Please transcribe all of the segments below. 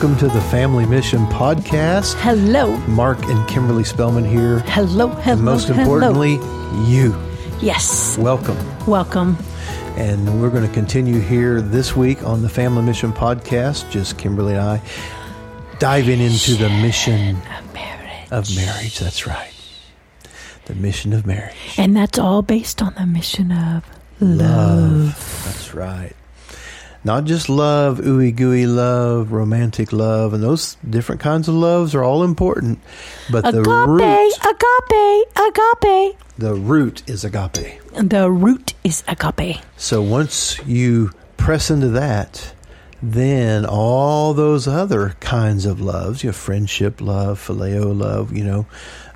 Welcome to the Family Mission Podcast. Hello. Mark and Kimberly Spellman here. Hello. Hello. And most hello. importantly, you. yes. Welcome. Welcome. And we're going to continue here this week on the Family Mission Podcast, just Kimberly and I, diving into the mission Of marriage. of marriage. That's right. The mission of marriage. And that's all based on the mission of Love. love. That's right. Not just love, ooey gooey love, romantic love, and those different kinds of loves are all important. But the root, Agape. Agape. Agape. the root is agape. The root is agape. So once you press into that, then all those other kinds of loves, you know, friendship love, phileo love, you know,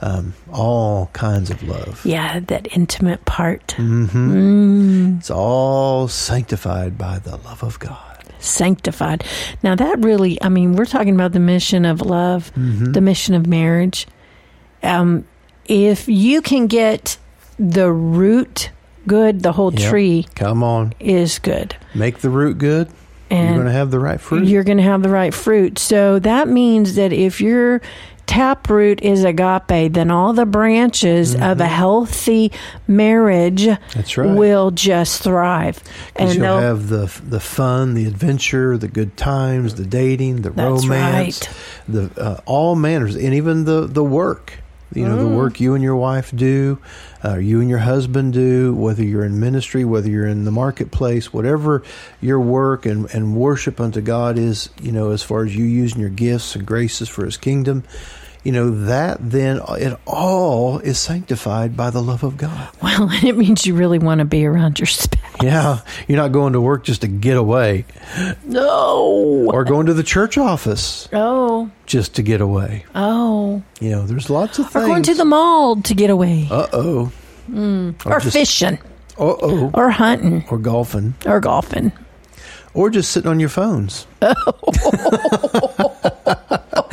um, all kinds of love. Yeah, that intimate part. hmm It's all sanctified by the love of God. Sanctified. Now, that really, I mean, we're talking about the mission of love, Mm-hmm. the mission of marriage. Um, if you can get the root good, the whole Yep. tree Come on, is good. make the root good. And You're going to have the right fruit. you're going to have the right fruit. So that means that if your taproot is agape, then all the branches of a healthy marriage Mm-hmm. That's right. will just thrive. And you'll have the the fun, the adventure, the good times, the dating, the romance, the uh, all manners, and even the the work. You know, the Mm. work you and your wife do, uh, you and your husband do, whether you're in ministry, whether you're in the marketplace, whatever your work and, and worship unto God is, you know, as far as you using your gifts and graces for His kingdom, you know, that then it all is sanctified by the love of God. well, and it means you really want to be around your spouse. Yeah, you're not going to work just to get away. No. or going to the church office Oh. just to get away. Oh. You know, there's lots of things. Or going to the mall to get away. Uh oh. or just- fishing. Uh oh. Or hunting. Or golfing. Or golfing. Or just sitting on your phones.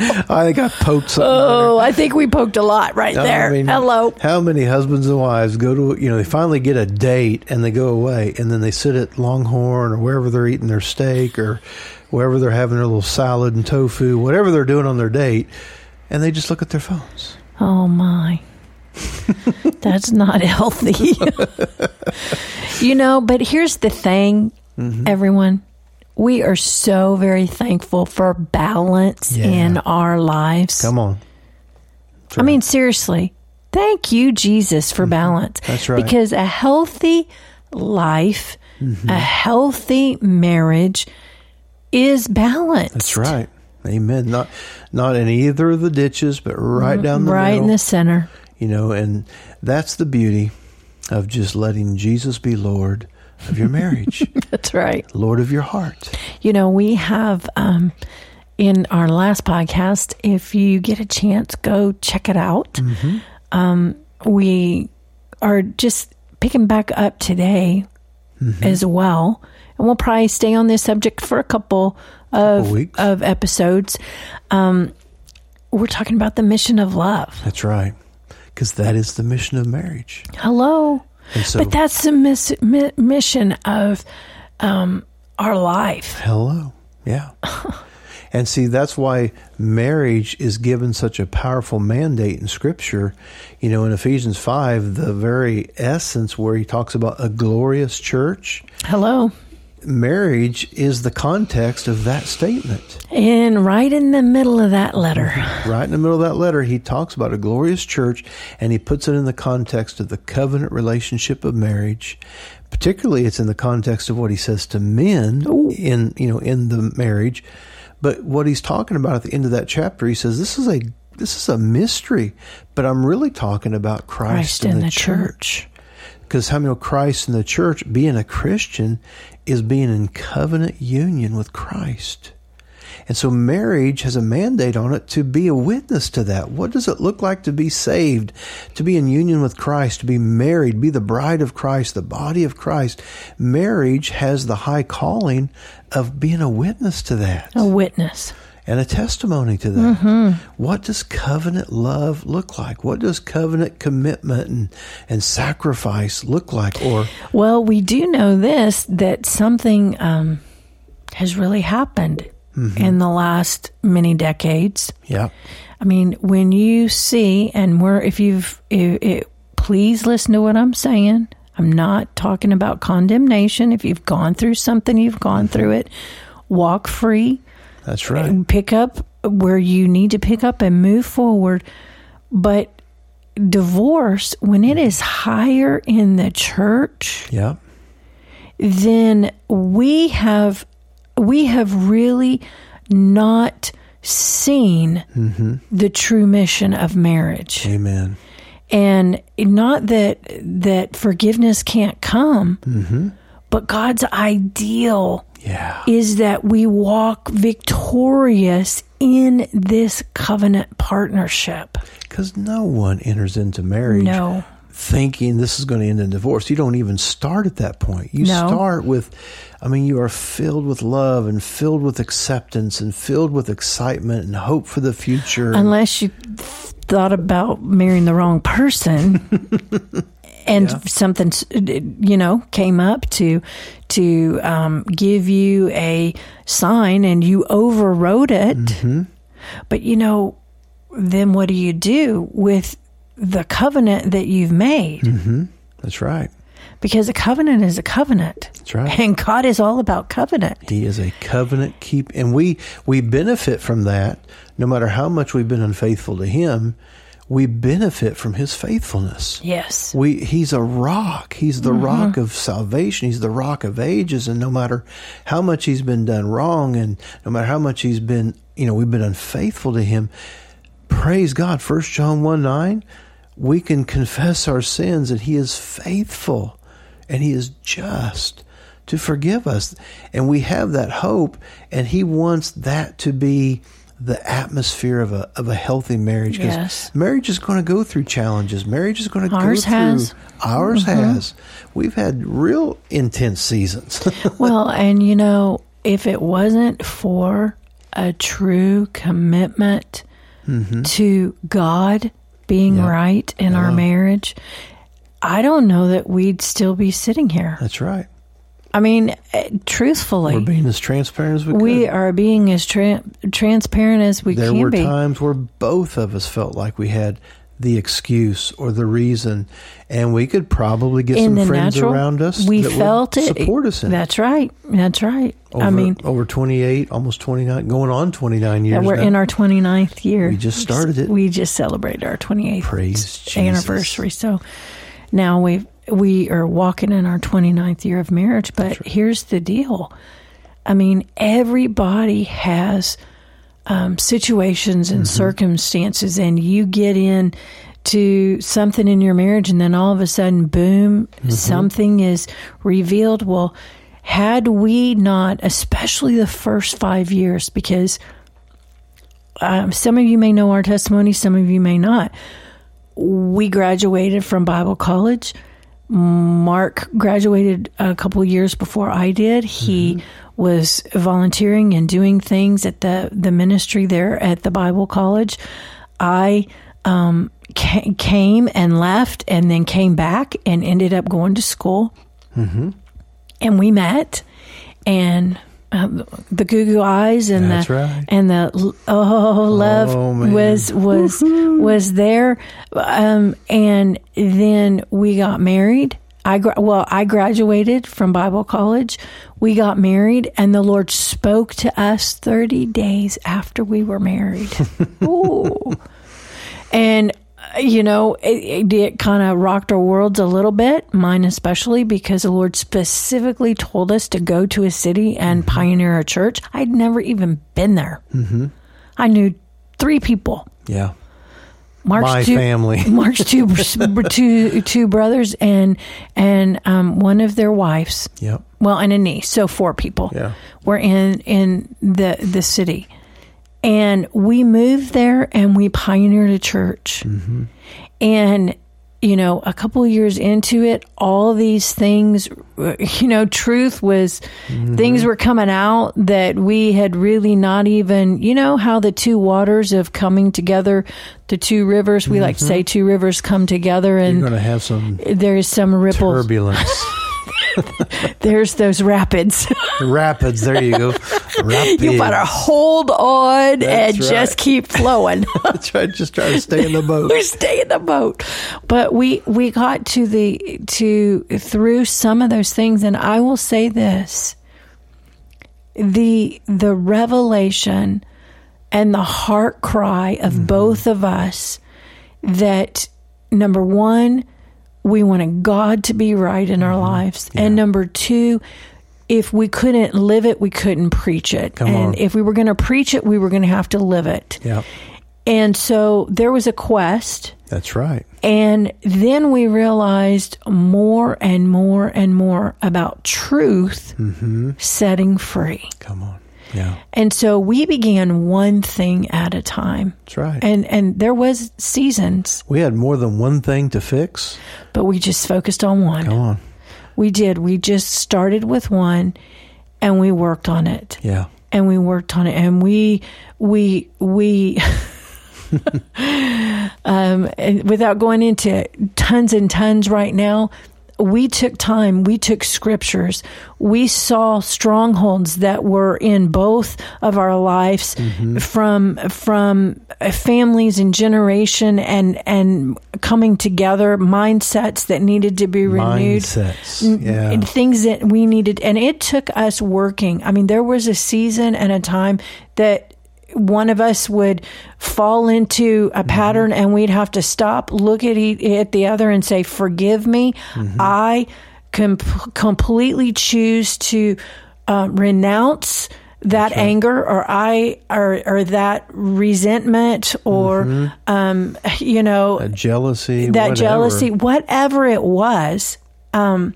I think I poked something. Oh, I think we poked a lot right I there. mean, Hello. How many husbands and wives go to, you know, they finally get a date and they go away and then they sit at Longhorn or wherever they're eating their steak or wherever they're having their little salad and tofu, whatever they're doing on their date, and they just look at their phones. Oh my. That's not healthy. you know, but here's the thing, Mm-hmm. everyone. We are so very thankful for balance Yeah. in our lives. Come on. I mean, seriously, thank you, Jesus, for balance. Mm-hmm. That's right. Because a healthy life, Mm-hmm. a healthy marriage is balanced. That's right. Amen. Not not in either of the ditches, but right down the Mm-hmm. right middle. in the center. you know, and that's the beauty of just letting Jesus be Lord of your marriage, That's right. Lord of your heart. You know, we have um, in our last podcast, if you get a chance, go check it out. Um, we are just picking back up today as well. And we'll probably stay on this subject for a couple of, Couple weeks. of episodes. Um, we're talking about the mission of love. That's right. Because that is the mission of marriage. Hello. So, but that's the miss, mi- mission of um, our life. hello. Yeah. and see, that's why marriage is given such a powerful mandate in Scripture. You know, in Ephesians 5, the very essence where he talks about a glorious church, Hello. Marriage is the context of that statement. And right in the middle of that letter, Right in the middle of that letter, he talks about a glorious church and he puts it in the context of the covenant relationship of marriage. Particularly, it's in the context of what he says to men in, you know, in the marriage. But what he's talking about at the end of that chapter, he says, this is a, this is a mystery, but I'm really talking about Christ, Christ and in the, the church. church. Because how many know Christ in the church, being a Christian, is being in covenant union with Christ. And so marriage has a mandate on it to be a witness to that. What does it look like to be saved, to be in union with Christ, to be married, be the bride of Christ, the body of Christ? Marriage has the high calling of being a witness to that a witness. And a testimony to that. Mm-hmm. What does covenant love look like? What does covenant commitment and, and sacrifice look like? Or Well, we do know this that something um, has really happened mm-hmm. in the last many decades. Yeah. I mean, when you see, and we're, if you've, it, it, please listen to what I'm saying. I'm not talking about condemnation. If you've gone through something, you've gone mm-hmm. through it. Walk free, That's right. pick up where you need to pick up and move forward. But divorce, when it is higher in the church, Yeah. then we have we have really not seen mm-hmm. the true mission of marriage Amen. and not that that forgiveness can't come mm-hmm. But god's ideal Yeah. is that we walk victorious in this covenant partnership Because no one enters into marriage no thinking this is going to end in divorce. You don't even start at that point. You No. start with, I mean, you are filled with love and filled with acceptance and filled with excitement and hope for the future. unless you thought about marrying the wrong person and Yeah. something you know came up to to um, give you a sign and you overrode it Mm-hmm. but you know then what do you do with the covenant that you've made Mm-hmm. That's right. because a covenant is a covenant That's right. and god is all about covenant He is a covenant keep, and we we benefit from that. No matter how much we've been unfaithful to Him, we benefit from His faithfulness. yes We he's a rock. He's the mm-hmm. rock of salvation. He's the rock of ages. And no matter how much he's been done wrong, and no matter how much he's been, you know, we've been unfaithful to him. Praise God. First John one nine, we can confess our sins, and He is faithful, and He is just to forgive us, and we have that hope, and He wants that to be the atmosphere of a of a healthy marriage. Yes. marriage is going to go through challenges. Marriage is going to Ours go through. has. Ours mm-hmm. has. We've had real intense seasons. well, and you know, if it wasn't for a true commitment mm-hmm. to God being Yeah. right in our marriage, I don't know that we'd still be sitting here. That's right. I mean, eh, truthfully, We're being as transparent as we, can we could. are being as tra- transparent as we there can be. There were times where both of us felt like we had the excuse or the reason, and we could probably get in some friends natural, around us we that would felt it. support us in it. That's right. That's right. Over, I mean, over 28, almost 29, going on 29 years. we're now. in our 29th year. We just started it. We just celebrated our 28th anniversary. So now we we are walking in our 29th year of marriage. But here's the deal. I mean, everybody has um, situations Mm-hmm. and circumstances, and you get in to something in your marriage, and then all of a sudden, boom, Mm-hmm. something is revealed. Well, had we not, especially the first five years, because um, some of you may know our testimony, some of you may not. We graduated from Bible college. Mark graduated a couple years before I did. He was volunteering and doing things at the, the ministry there at the Bible college. I um, ca- came and left and then came back and ended up going to school. And we met and um, the goo goo eyes and That's the right. and the oh love Oh, man. was was was there um and then we got married I gra- well I graduated from Bible college we got married and the Lord spoke to us 30 days after we were married Ooh. and you know it, it, kind of rocked our worlds a little bit mine especially because the lord specifically told us to go to a city and pioneer a church i'd never even been there mm-hmm. i knew three people Yeah. mark's My two, family. mark's two, two, two brothers and and um, one of their wives Yep. well and a niece so four people Yeah. were in in the the city and we moved there and we pioneered a church. Mm-hmm. And you know a couple of years into it all these things you know truth was mm-hmm. things were coming out that we had really not even you know how the two waters of coming together the two rivers we like to say mm-hmm. two rivers come together and You're going to have some there's some ripples turbulence. there's those rapids Rapids. There you go. Rapid. you better hold on That's and right. just keep flowing. That's right. Just try to stay in the boat. stay in the boat. But we we got to the to through some of those things, and I will say this: the the revelation and the heart cry of mm-hmm. both of us that number one, we wanted God to be right in our mm-hmm. lives, and number two. If we couldn't live it, we couldn't preach it. Come and on. if we were going to preach it, we were going to have to live it. Yeah, And so there was a quest. that's right. And then we realized more and more and more about truth mm-hmm. setting free. Come on. Yeah, And so we began one thing at a time. that's right. And and there was seasons, we had more than one thing to fix. but we just focused on one. Come on. We did. We just started with one and we worked on it. Yeah. and we worked on it and we we we um and without going into tons and tons right now we took time we took scriptures we saw strongholds that were in both of our lives mm-hmm. from from families and generation and and coming together mindsets that needed to be renewed Mindsets. and Yeah. things that we needed and it took us working i mean there was a season and a time that one of us would fall into a pattern and we'd have to stop look at, e- at the other and say forgive me i com- completely choose to uh, renounce that anger or i or, or that resentment or um, you know That jealousy. that whatever. jealousy, whatever it was, um,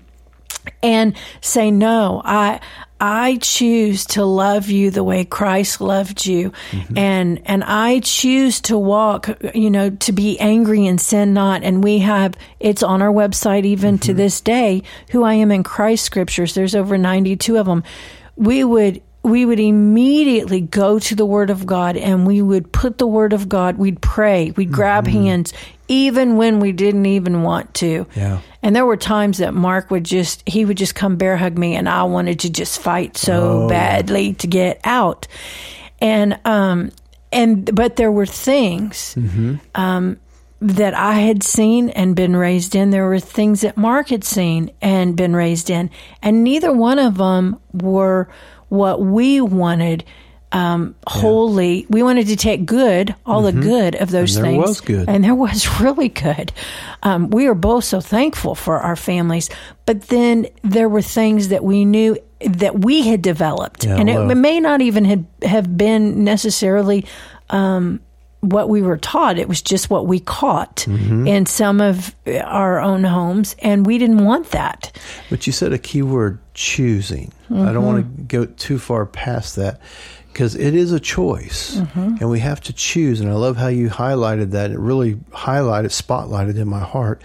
and say no. I I choose to love you the way Christ loved you, mm-hmm. and and I choose to walk. You know, to be angry and sin not. And we have it's on our website even to mm-hmm. this day. Who I am in Christ scriptures. There's over ninety two of them. We would we would immediately go to the Word of God and we would put the Word of God, we'd pray, we'd grab hands, even when we didn't even want to. Yeah. And there were times that Mark would just, he would just come bear hug me and I wanted to just fight so Oh. badly to get out. And, um, and, but there were things, um, that I had seen and been raised in. There were things that Mark had seen and been raised in. And neither one of them were what we wanted um, wholly. We wanted to take good, all the good of those And there things. was good. And there was really good. Um, we are both so thankful for our families. But then there were things that we knew that we had developed. Yeah, and it, it may not even have, have been necessarily um, what we were taught. It was just what we caught Mm-hmm. in some of our own homes, and we didn't want that. But you said a key word choosing. I don't want to go too far past that because it is a choice and we have to choose. And I love how you highlighted that. It really highlighted, spotlighted in my heart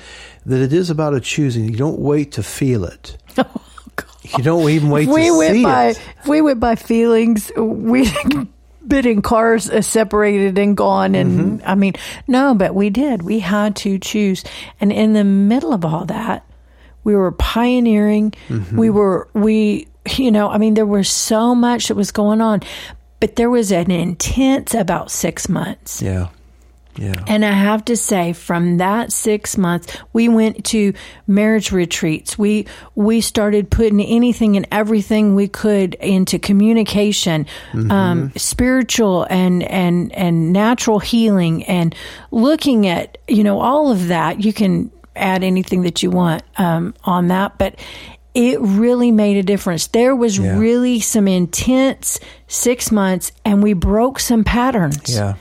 that it is about a choosing. You don't wait to feel it. You don't even wait If we to went see by, it. if we went by feelings, we been in cars uh, separated and gone. And I mean, no, but we did. We had to choose. And in the middle of all that, we were pioneering. We were, we, you know, I mean, there was so much that was going on, but there was an intense about six months. Yeah. Yeah. And I have to say, from that six months, we went to marriage retreats. We we started putting anything and everything we could into communication, um, spiritual and and and natural healing, and looking at you know all of that. You can add anything that you want um, on that, but it really made a difference. There was Yeah. really some intense six months, and we broke some patterns Yeah.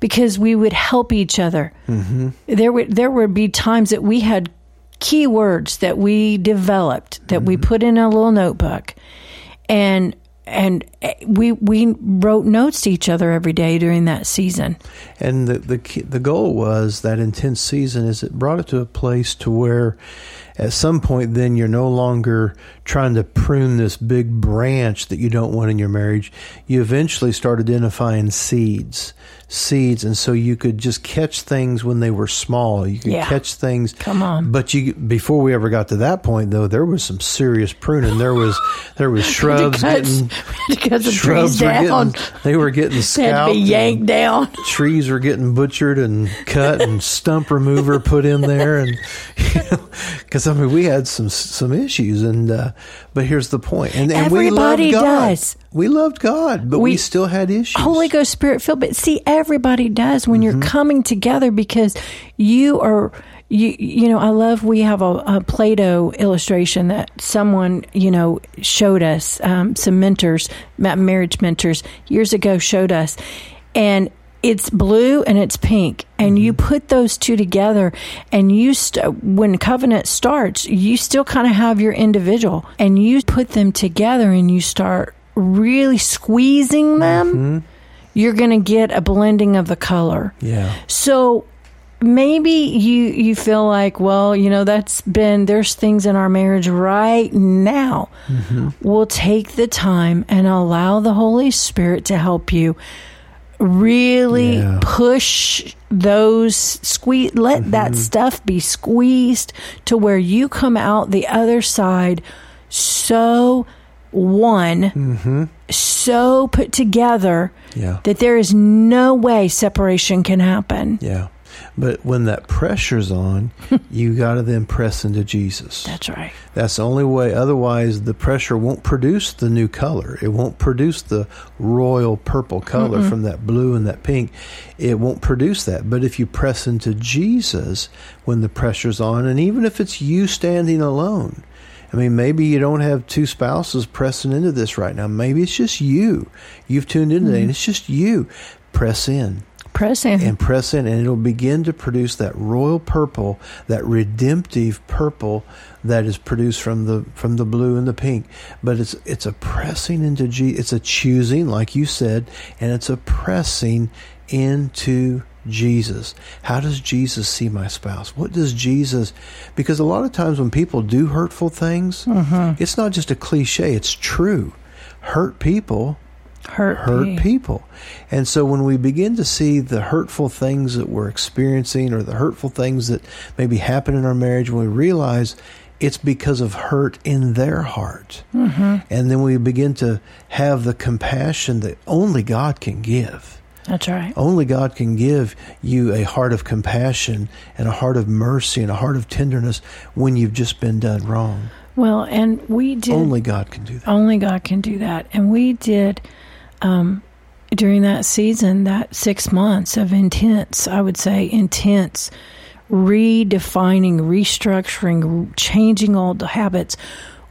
Because we would help each other. Mm-hmm. There would there would be times that we had keywords that we developed that we put in a little notebook, and and eh, we we wrote notes to each other every day during that season. And the the key, the goal was that intense season is it brought it to a place to where at some point, then you're no longer trying to prune this big branch that you don't want in your marriage. You eventually start identifying seeds, seeds, and so you could just catch things when they were small. You could Yeah. catch things. Come on. But you before we ever got to that point, though, there was some serious pruning. There was there was shrubs because, getting because the trees shrubs were down. getting they were getting They had to scalped. be yanked down. trees were getting butchered and cut and stump remover put in there and because I mean we had some some issues and uh, but here's the point and, and we Everybody loved God does. we loved God but we, We- still had issues Holy Ghost Spirit filled. But see, everybody does when Mm-hmm. you're coming together because you are. You, you know, I love we have a, a Play-Doh illustration that someone, you know, showed us, um, some mentors, marriage mentors years ago showed us. And it's blue and it's pink. And you Mm-hmm. put those two together and you, st- when covenant starts, you still kind of have your individual and you put them together and you start really squeezing them Mm-hmm. You're going to get a blending of the color. yeah So maybe you you feel like, well, you know, that's been there's things in our marriage right now. Mm-hmm. We'll take the time and allow the Holy Spirit to help you really Yeah. push those squeeze let mm-hmm. that stuff be squeezed to where you come out the other side so one mm-hmm. so put together yeah that there is no way separation can happen. yeah but when that pressure's on you got to then press into Jesus That's right. That's the only way. Otherwise, the pressure won't produce the new color. It won't produce the royal purple color from that blue and that pink. It won't produce that. But if you press into Jesus when the pressure's on, and even if it's you standing alone, I mean, maybe you don't have two spouses pressing into this right now. Maybe it's just you. You've tuned in today, and it's just you. Press in Press in. and press in, and it'll begin to produce that royal purple, that redemptive purple that is produced from the from the blue and the pink. But it's it's a pressing into G. It's a choosing, like you said, and it's a pressing into Jesus. How does Jesus see my spouse? What does Jesus? Because a lot of times when people do hurtful things, it's not just a cliche. It's true. Hurt people hurt hurt me. people. And so when we begin to see the hurtful things that we're experiencing or the hurtful things that maybe happen in our marriage, when we realize it's because of hurt in their heart. Mm-hmm. And then we begin to have the compassion that only God can give. That's right. Only God can give you a heart of compassion and a heart of mercy and a heart of tenderness when you've just been done wrong. Well, and we did Only God can do that. only God can do that. And we did um, during that season, that six months of intense, I would say, intense redefining, restructuring, changing old habits.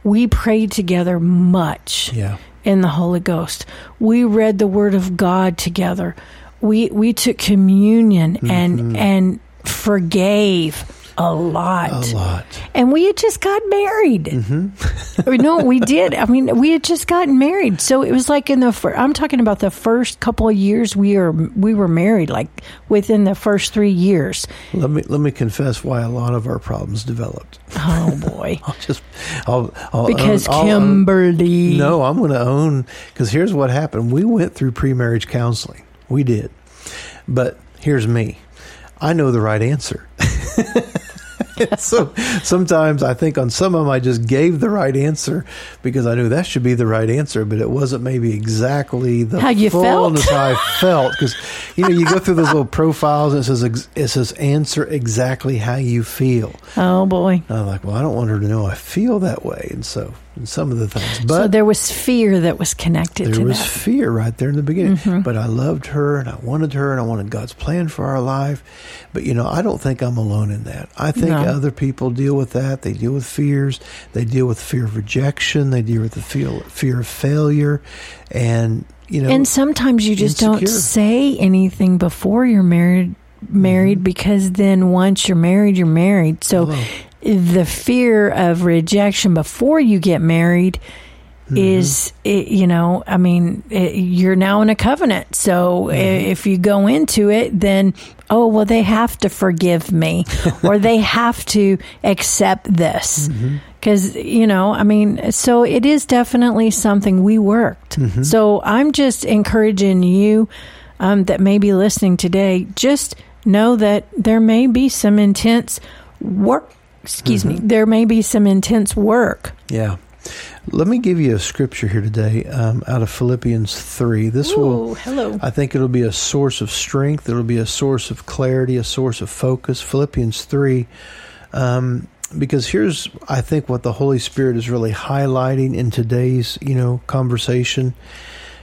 We prayed together much Yeah. In the Holy Ghost. We read the Word of God together. We we took communion and mm-hmm. and forgave a lot. A lot. And we had just got married. Mm-hmm. No, we did. I mean, we had just gotten married, so it was like in the. Fir- I'm talking about the first couple of years we are we were married, like within the first three years. Let me let me confess why a lot of our problems developed. Oh boy, I'll just I'll, I'll because own, I'll own- Kimberly. no, I'm going to own because here's what happened. We went through pre-marriage counseling. We did, but here's me. I know the right answer. so sometimes I think on some of them I just gave the right answer because I knew that should be the right answer, but it wasn't maybe exactly the How you felt? fullness how I felt because you know you go through those little profiles and it says ex- it says answer exactly how you feel. Oh boy. And I'm like, well, I don't want her to know I feel that way, and so and some of the things, but so there was fear that was connected to it. there was that. fear right there in the beginning. Mm-hmm. But I loved her and I wanted her and I wanted God's plan for our life. But you know, I don't think I'm alone in that. I think No. other people deal with that. They deal with fears. They deal with fear of rejection. They deal with the feel, fear of failure. And you know, and sometimes you just don't say anything before you're married married because then once you're married you're married so Hello. The fear of rejection before you get married mm-hmm. is it, you know i mean it, you're now in a covenant. So mm-hmm. i if you go into it then oh well they have to forgive me or they have to accept this. Mm-hmm. Because you know i mean so it is definitely something we worked. So i'm just encouraging you um, that may be listening today just know that there may be some intense work excuse me there may be some intense work Yeah. Let me give you a scripture here today um, out of Philippians 3. This will, Ooh, hello. I think it'll be a source of strength. It'll be a source of clarity, a source of focus. Philippians 3. Um, because here's, I think, what the Holy Spirit is really highlighting in today's, you know, conversation.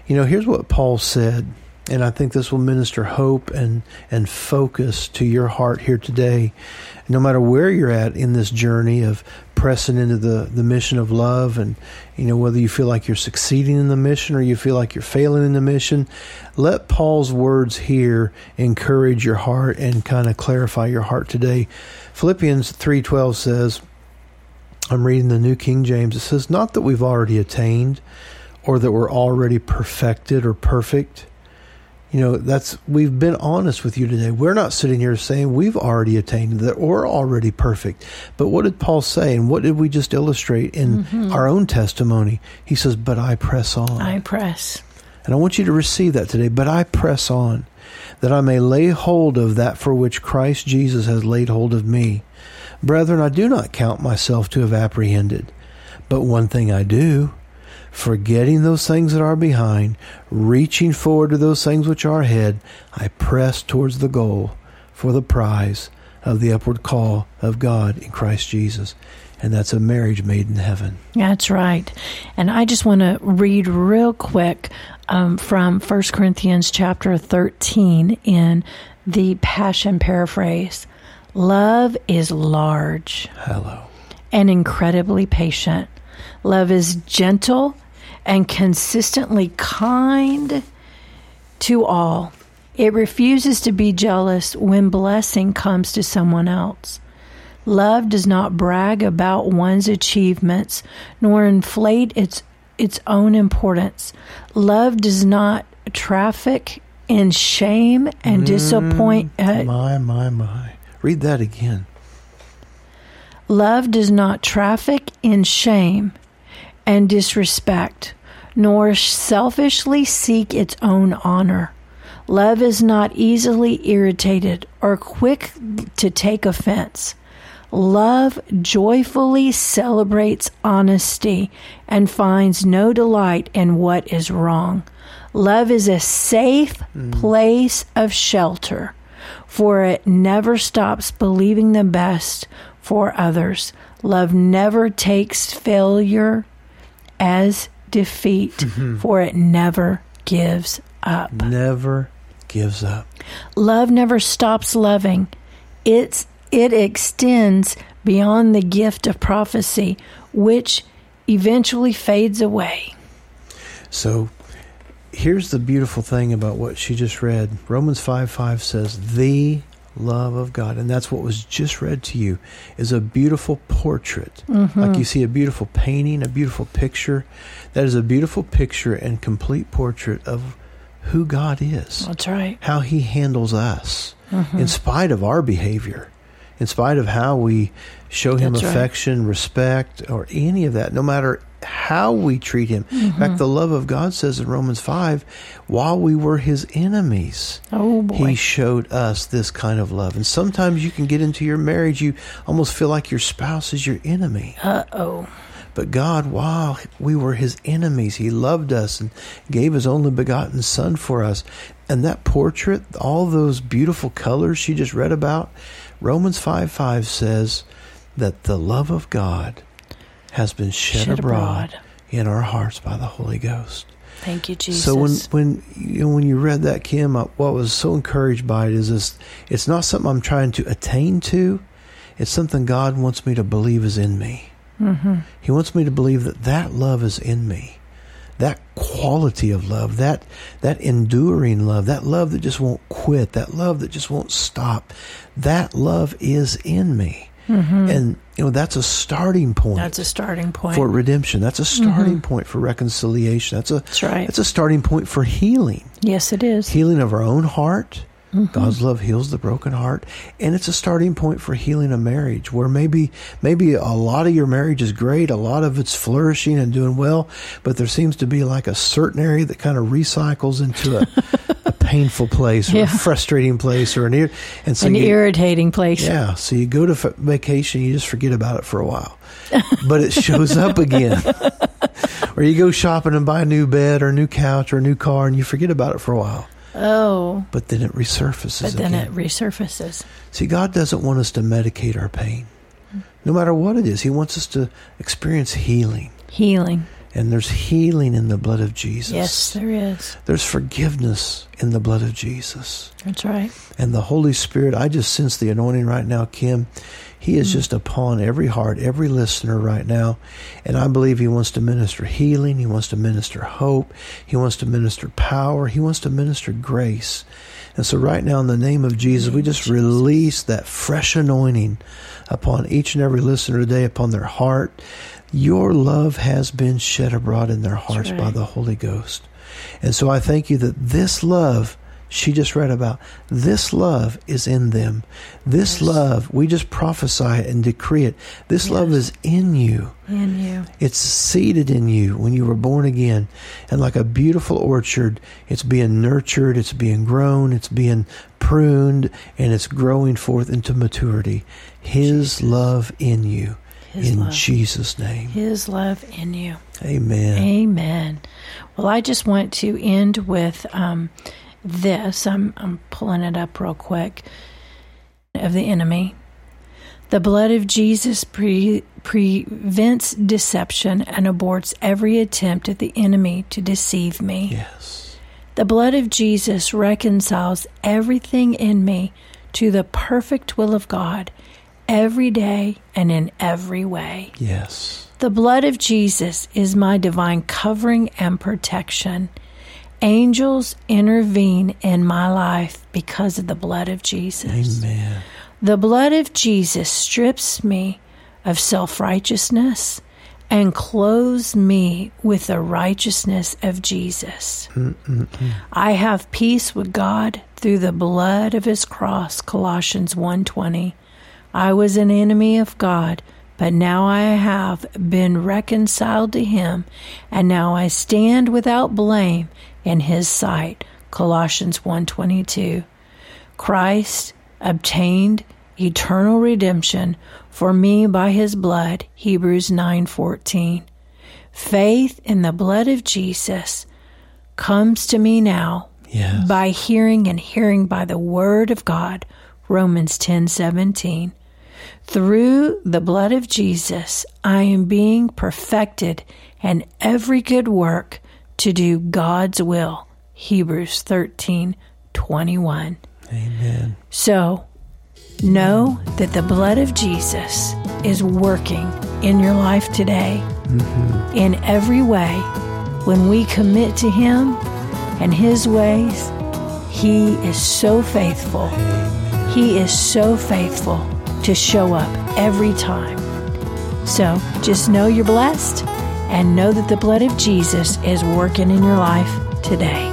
You know, here's what Paul said, and I think this will minister hope and and focus to your heart here today. No matter where you're at in this journey of pressing into the the mission of love, and you know whether you feel like you're succeeding in the mission or you feel like you're failing in the mission, let Paul's words here encourage your heart and kind of clarify your heart today. Philippians three twelve says. I'm reading the New King James. It says, Not that we've already attained or that we're already perfected or perfect. You know, that's we've been honest with you today. We're not sitting here saying we've already attained that we're already perfect. But what did Paul say and what did we just illustrate in mm-hmm. our own testimony? He says, But I press on. I press. And I want you to receive that today. But I press on, that I may lay hold of that for which Christ Jesus has laid hold of me. Brethren, I do not count myself to have apprehended. But one thing I do, forgetting those things that are behind, reaching forward to those things which are ahead, I press towards the goal for the prize of the upward call of God in Christ Jesus. And that's a marriage made in heaven. That's right. And I just want to read real quick um, from 1 Corinthians chapter 13 in the Passion paraphrase. Love is large Hello. and incredibly patient. Love is gentle and consistently kind to all. It refuses to be jealous when blessing comes to someone else. Love does not brag about one's achievements nor inflate its its own importance. Love does not traffic in shame and disappoint uh, My, my, my. Read that again. Love does not traffic in shame and disrespect, nor selfishly seek its own honor. Love is not easily irritated or quick to take offense. Love joyfully celebrates honesty and finds no delight in what is wrong. Love is a safe mm. place of shelter, for it never stops believing the best for others. Love never takes failure as defeat, mm-hmm. for it never gives up. Never gives up. Love never stops loving. It's it extends beyond the gift of prophecy, which eventually fades away. So here's the beautiful thing about what she just read. Romans 5 5 says, The love of God. And that's what was just read to you is a beautiful portrait. Mm-hmm. Like you see a beautiful painting, a beautiful picture. That is a beautiful picture and complete portrait of who God is. That's right. how he handles us mm-hmm. in spite of our behavior, in spite of how we show him That's right. affection, respect, or any of that, no matter how we treat him. In fact, the love of God says in Romans 5 while we were his enemies, Oh he showed us this kind of love. And sometimes you can get into your marriage, you almost feel like your spouse is your enemy. Uh oh. But God, while we were his enemies, he loved us and gave his only begotten son for us. And that portrait, all those beautiful colors she just read about, Romans 5 5 says that the love of God has been shed, Shed abroad, abroad. in our hearts by the Holy Ghost. Thank you, Jesus. So when when you know, when you read that, Kim, uh, what was so encouraged by it is this: it's not something I'm trying to attain to. It's something God wants me to believe is in me. Mm-hmm. He wants me to believe that that love is in me, that quality of love, that that enduring love, that love that just won't quit, that love that just won't stop. That love is in me. Mm-hmm. And you know that's a starting point. That's a starting point. for redemption. That's a starting mm-hmm. point for reconciliation. That's a That's right. That's a starting point for healing. yes, it is. Healing of our own heart. Mm-hmm. God's love heals the broken heart, and it's a starting point for healing a marriage where maybe maybe a lot of your marriage is great, a lot of it's flourishing and doing well, but there seems to be like a certain area that kind of recycles into a painful place or Yeah. a frustrating place or an ir- and so An you, irritating place. yeah, so you go to f- vacation, you just forget about it for a while, but it shows up again. or you go shopping and buy a new bed or a new couch or a new car, and you forget about it for a while, Oh, but then it resurfaces but then again. it resurfaces. See, God doesn't want us to medicate our pain, no matter what it is. He wants us to experience healing, Healing. And there's healing in the blood of Jesus. Yes, there is. There's forgiveness in the blood of Jesus. That's right. And the Holy Spirit, I just sense the anointing right now, Kim. He is hmm. just upon every heart, every listener right now. And I believe He wants to minister healing. He wants to minister hope. He wants to minister power. He wants to minister grace. And so, right now, in the name of Jesus, we just release that fresh anointing upon each and every listener today, upon their heart. Your love has been shed abroad in their hearts by the Holy Ghost. And so I thank you that this love she just read about, this love is in them. This love, we just prophesy it and decree it. This love is in you. In you. It's seated in you when you were born again. And like a beautiful orchard, it's being nurtured, it's being grown, it's being pruned, and it's growing forth into maturity. His love in you. His in love. Jesus' name. His love in you. Amen. Amen. Well, I just want to end with um, this. I'm, I'm pulling it up real quick. Of the enemy. The blood of Jesus pre- prevents deception and aborts every attempt of the enemy to deceive me. Yes. The blood of Jesus reconciles everything in me to the perfect will of God every day and in every way. Yes. The blood of Jesus is my divine covering and protection. Angels intervene in my life because of the blood of Jesus. Amen. The blood of Jesus strips me of self righteousness and clothes me with the righteousness of Jesus. I have peace with God through the blood of his cross, Colossians 1:20. I was an enemy of God, but now I have been reconciled to him, and now I stand without blame in his sight, Colossians 1:22. Christ obtained eternal redemption for me by his blood Hebrews 9:14 faith in the blood of Jesus comes to me now Yes. by hearing and hearing by the word of God Romans 10:17 through the blood of Jesus I am being perfected in every good work to do God's will Hebrews 13:21 Amen. so, know that the blood of Jesus is working in your life today mm-hmm. in every way. When we commit to Him and His ways, He is so faithful. He is so faithful to show up every time. So, just know you're blessed and know that the blood of Jesus is working in your life today.